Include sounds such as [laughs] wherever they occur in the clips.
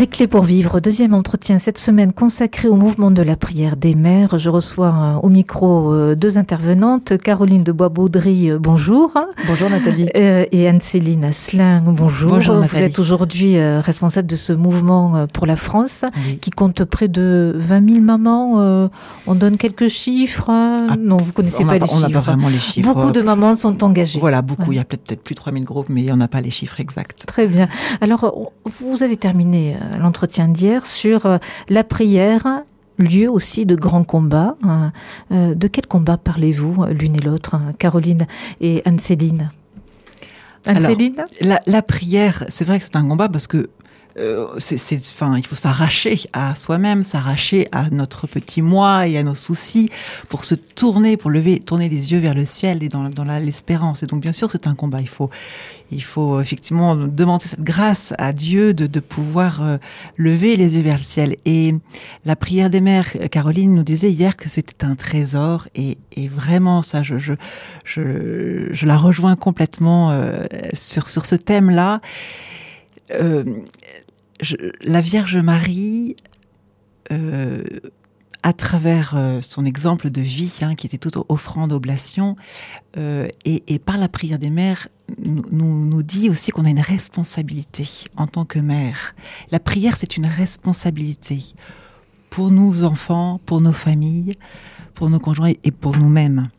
Des clés pour vivre, deuxième entretien cette semaine consacré au mouvement de la prière des mères. Je reçois euh, au micro euh, deux intervenantes, Caroline de Bois-Baudry, euh, bonjour. Bonjour Nathalie. et Anne-Céline Asselin, bonjour. Bonjour Vous êtes aujourd'hui responsable de ce mouvement pour la France qui compte près de 20 000 mamans. on donne quelques chiffres ah, Non, vous connaissez pas les chiffres. On n'a pas vraiment les chiffres. Beaucoup de mamans sont engagées. Voilà, beaucoup. Il y a peut-être plus de 3 000 groupes, mais on n'a pas les chiffres exacts. Très bien. Alors, vous avez terminé l'entretien d'hier sur euh, la prière, lieu aussi de grands combats. Hein. Euh, de quel combat parlez-vous euh, l'une et l'autre, hein, Caroline et Anne-Céline? Anne-Céline? la, la, prière, c'est vrai que c'est un combat parce que euh, c'est, enfin, il faut s'arracher à soi-même, s'arracher à notre petit moi et à nos soucis pour se tourner, pour lever, tourner les yeux vers le ciel et dans, dans l'espérance. Et donc, bien sûr, c'est un combat. Il faut, il faut effectivement demander cette grâce à Dieu de, de pouvoir euh, lever les yeux vers le ciel. Et la prière des mères, Caroline nous disait hier que c'était un trésor et, et vraiment, ça, je, je, je, je, la rejoins complètement euh, sur, sur ce thème-là. La Vierge Marie, euh, à travers euh, son exemple de vie, hein, qui était toute offrande, oblation, et, par la prière des mères, nous, nous dit aussi qu'on a une responsabilité en tant que mère. La prière, c'est une responsabilité pour nos enfants, pour nos familles, pour nos conjoints et pour nous-mêmes.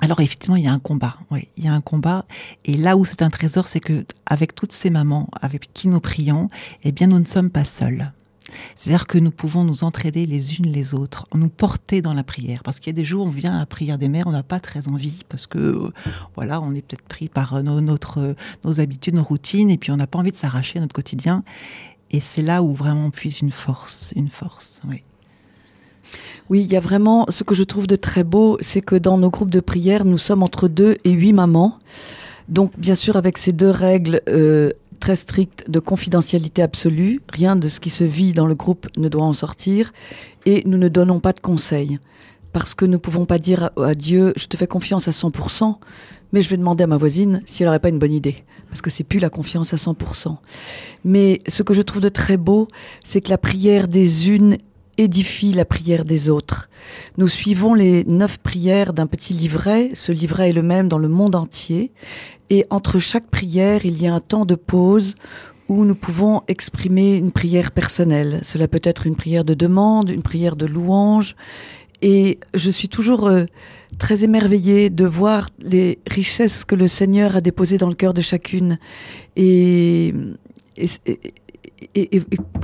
Alors effectivement, il y a un combat. Oui, il y a un combat. Et là où c'est un trésor, c'est que avec toutes ces mamans avec qui nous prions, eh bien, nous ne sommes pas seuls. C'est-à-dire que nous pouvons nous entraider les unes les autres, nous porter dans la prière. Parce qu'il y a des jours, on vient à la prière des mères, on n'a pas très envie, parce que voilà, on est peut-être pris par nos, notre, nos habitudes, nos routines, et puis on n'a pas envie de s'arracher à notre quotidien. Et c'est là où vraiment on puise une force, une force. Oui. Oui, il y a vraiment ce que je trouve de très beau, c'est que dans nos groupes de prière, nous sommes entre deux et huit mamans. Donc, bien sûr, avec ces deux règles euh, très strictes de confidentialité absolue, rien de ce qui se vit dans le groupe ne doit en sortir, et nous ne donnons pas de conseils. Parce que nous ne pouvons pas dire à Dieu, je te fais confiance à 100%, mais je vais demander à ma voisine si elle n'aurait pas une bonne idée. Parce que c'est plus la confiance à 100%. Mais ce que je trouve de très beau, c'est que la prière des unes édifie la prière des autres. Nous suivons les neuf prières d'un petit livret. Ce livret est le même dans le monde entier. Et entre chaque prière, il y a un temps de pause où nous pouvons exprimer une prière personnelle. Cela peut être une prière de demande, une prière de louange. Et je suis toujours euh, très émerveillée de voir les richesses que le Seigneur a déposées dans le cœur de chacune. et, et,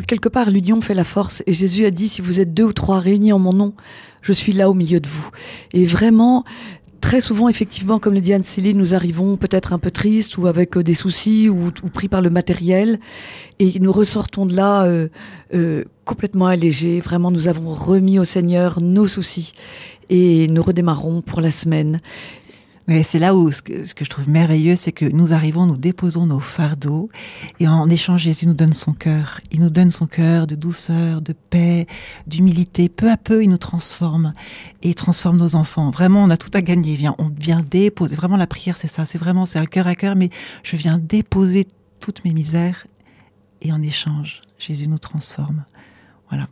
quelque part, l'union fait la force. Et Jésus a dit, si vous êtes deux ou trois réunis en mon nom, je suis là au milieu de vous. Et vraiment, très souvent, effectivement, comme le dit Anne-Céline, nous arrivons peut-être un peu tristes ou avec euh, des soucis ou, pris par le matériel. Et nous ressortons de là euh, euh, complètement allégés. Vraiment, nous avons remis au Seigneur nos soucis. Et nous redémarrons pour la semaine. Mais c'est là où ce que, je trouve merveilleux, c'est que nous arrivons, nous déposons nos fardeaux, et en échange, Jésus nous donne son cœur. Il nous donne son cœur de douceur, de paix, d'humilité. Peu à peu, il nous transforme et transforme nos enfants. Vraiment, on a tout à gagner. Vient, on vient déposer. Vraiment, la prière, c'est ça. C'est vraiment, c'est un cœur à cœur, mais je viens déposer toutes mes misères, et en échange, Jésus nous transforme. Voilà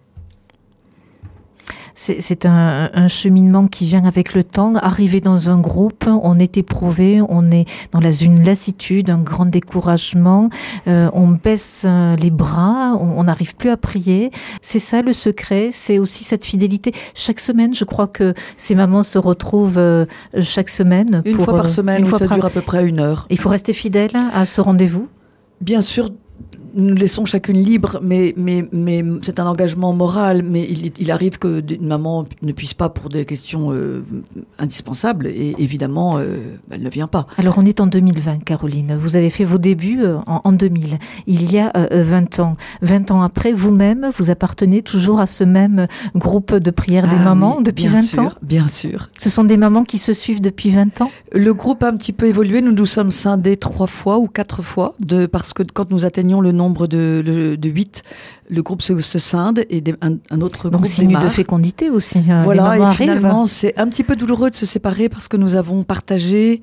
c'est un, cheminement qui vient avec le temps. Arriver dans un groupe, on est éprouvé, on est dans la, une lassitude, un grand découragement, euh, on baisse euh, les bras, on n'arrive plus à prier. C'est ça le secret, c'est aussi cette fidélité. Chaque semaine, je crois que ces mamans se retrouvent euh, chaque semaine. Une fois par semaine, une fois ça dure à peu près une heure. Il faut rester fidèle à ce rendez-vous? Bien sûr, nous laissons chacune libre, mais, mais, mais c'est un engagement moral. Mais il, il arrive que une maman ne puisse pas pour des questions euh, indispensables, et évidemment, euh, elle ne vient pas. Alors on est en 2020, Caroline. Vous avez fait vos débuts euh, en, en 2000, il y a 20 ans. 20 ans après, vous-même, vous appartenez toujours à ce même groupe de prière des ah mamans depuis 20 sûr, ans? Bien sûr. Ce sont des mamans qui se suivent depuis 20 ans? Le groupe a un petit peu évolué. Nous nous sommes scindés trois fois ou quatre fois, de, parce que quand nous atteignions le nom nombre de, de 8, le groupe se, scinde et un, autre Donc, groupe signe de fécondité aussi. Hein, voilà, et finalement, c'est un petit peu douloureux de se séparer parce que nous avons partagé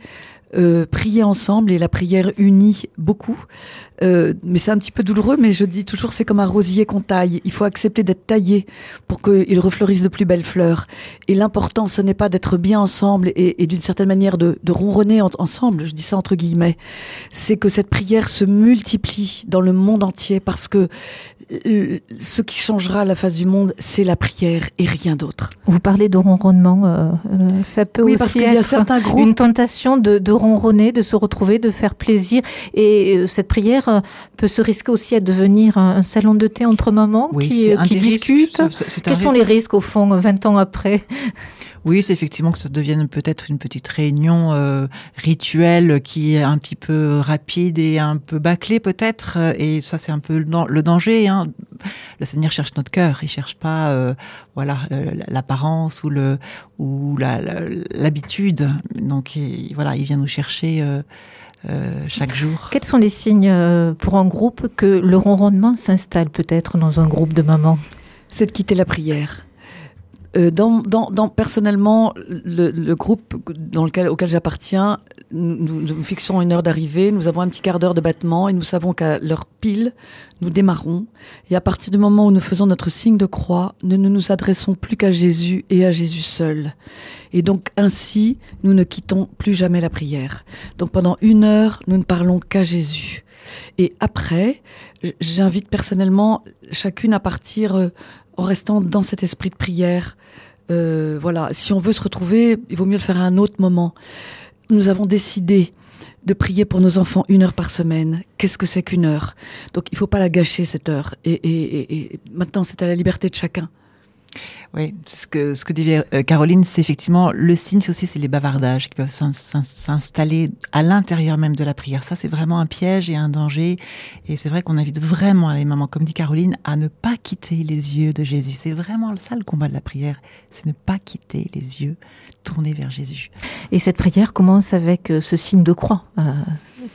euh, prier ensemble et la prière unit beaucoup. Euh, mais c'est un petit peu douloureux, mais je dis toujours c'est comme un rosier qu'on taille. Il faut accepter d'être taillé pour qu'il refleurisse de plus belles fleurs. Et l'important, ce n'est pas d'être bien ensemble et, d'une certaine manière de, ronronner ensemble, je dis ça entre guillemets, c'est que cette prière se multiplie dans le monde entier parce que ce qui changera la face du monde, c'est la prière et rien d'autre. Vous parlez de ronronnement, ça peut oui, aussi parce qu'il y a certains groupes... une tentation de, de ronronner, de se retrouver, de faire plaisir. Et euh, cette prière euh, peut se risquer aussi à devenir un, salon de thé entre mamans qui, euh, qui discutent. Quels sont les risques, au fond, 20 ans après? Oui, c'est effectivement que ça devienne peut-être une petite réunion euh, rituelle qui est un petit peu rapide et un peu bâclée peut-être. Et ça, c'est un peu le, danger. Hein. Le Seigneur cherche notre cœur. Il cherche pas, euh, voilà, l'apparence ou le ou l'habitude. Donc voilà, il vient nous chercher. Euh, chaque jour. Quels sont les signes pour un groupe que le ronronnement s'installe peut-être dans un groupe de mamans? C'est de quitter la prière. Euh, dans, dans, personnellement, le, groupe dans lequel, auquel j'appartiens, nous, nous, fixons une heure d'arrivée, nous avons un petit quart d'heure de battement et nous savons qu'à l'heure pile, nous démarrons. Et à partir du moment où nous faisons notre signe de croix, nous ne nous adressons plus qu'à Jésus et à Jésus seul. Et donc ainsi, nous ne quittons plus jamais la prière. Donc pendant une heure, nous ne parlons qu'à Jésus. Et après, j'invite personnellement chacune à partir euh, en restant dans cet esprit de prière. Euh, voilà, si on veut se retrouver, il vaut mieux le faire à un autre moment. Nous avons décidé de prier pour nos enfants une heure par semaine. Qu'est-ce que c'est qu'une heure? Donc il ne faut pas la gâcher cette heure. et maintenant, c'est à la liberté de chacun. Oui, ce que, ce que dit euh, Caroline, c'est effectivement le signe, c'est aussi c'est les bavardages qui peuvent s'installer à l'intérieur même de la prière. Ça, c'est vraiment un piège et un danger. Et c'est vrai qu'on invite vraiment les mamans, comme dit Caroline, à ne pas quitter les yeux de Jésus. C'est vraiment ça le combat de la prière, c'est ne pas quitter les yeux tournés vers Jésus. Et cette prière commence avec euh, ce signe de croix. Euh,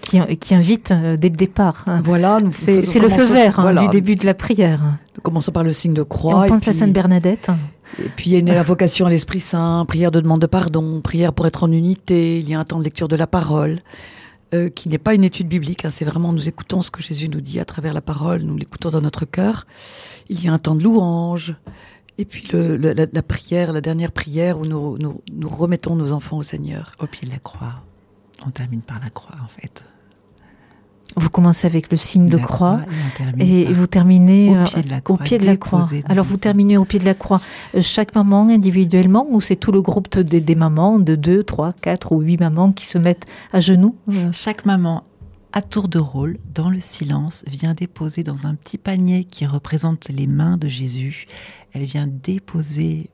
qui, qui, invite dès le départ. Hein. Voilà, c'est le feu vert hein, du début de la prière. Commençons par le signe de croix. Et on pense à Sainte Bernadette. Et puis il y a une [laughs] invocation à l'Esprit Saint, prière de demande de pardon, prière pour être en unité. Il y a un temps de lecture de la parole. Euh, qui n'est pas une étude biblique, hein. c'est vraiment nous écoutons ce que Jésus nous dit à travers la parole, nous l'écoutons dans notre cœur. Il y a un temps de louange, et puis le, la, prière, la dernière prière où nous, nous, nous remettons nos enfants au Seigneur. Au pied de la croix. On termine par la croix en fait. Vous commencez avec le signe de croix, et, vous terminez au pied de la croix. Alors vous terminez au pied de la croix. Chaque maman individuellement ou c'est tout le groupe des, mamans de 2, 3, 4 ou 8 mamans qui se mettent à genoux euh? Chaque maman à tour de rôle, dans le silence, vient déposer dans un petit panier qui représente les mains de Jésus. Elle vient déposer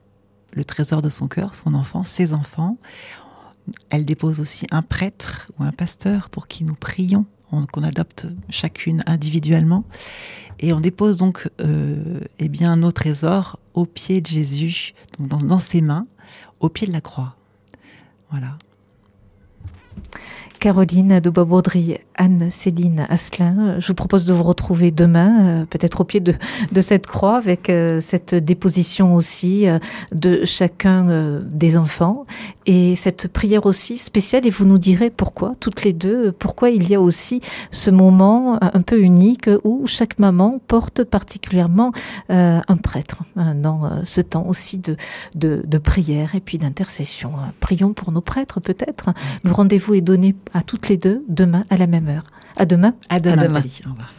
le trésor de son cœur, son enfant, ses enfants. Elle dépose aussi un prêtre ou un pasteur pour qui nous prions qu'on adopte chacune individuellement. Et on dépose donc euh, eh bien, nos trésors au pied de Jésus, dans ses mains, au pied de la croix. Voilà. Caroline de Baudry, Anne-Céline Asselin. Je vous propose de vous retrouver demain, euh, peut-être au pied de, cette croix, avec euh, cette déposition aussi euh, de chacun des enfants et cette prière aussi spéciale. Et vous nous direz pourquoi, toutes les deux, pourquoi il y a aussi ce moment un peu unique où chaque maman porte particulièrement un prêtre dans ce temps aussi de, de prière et puis d'intercession. Prions pour nos prêtres peut-être. Le rendez-vous est donné à toutes les deux demain à la même heure. À demain. À demain. À demain. Au revoir.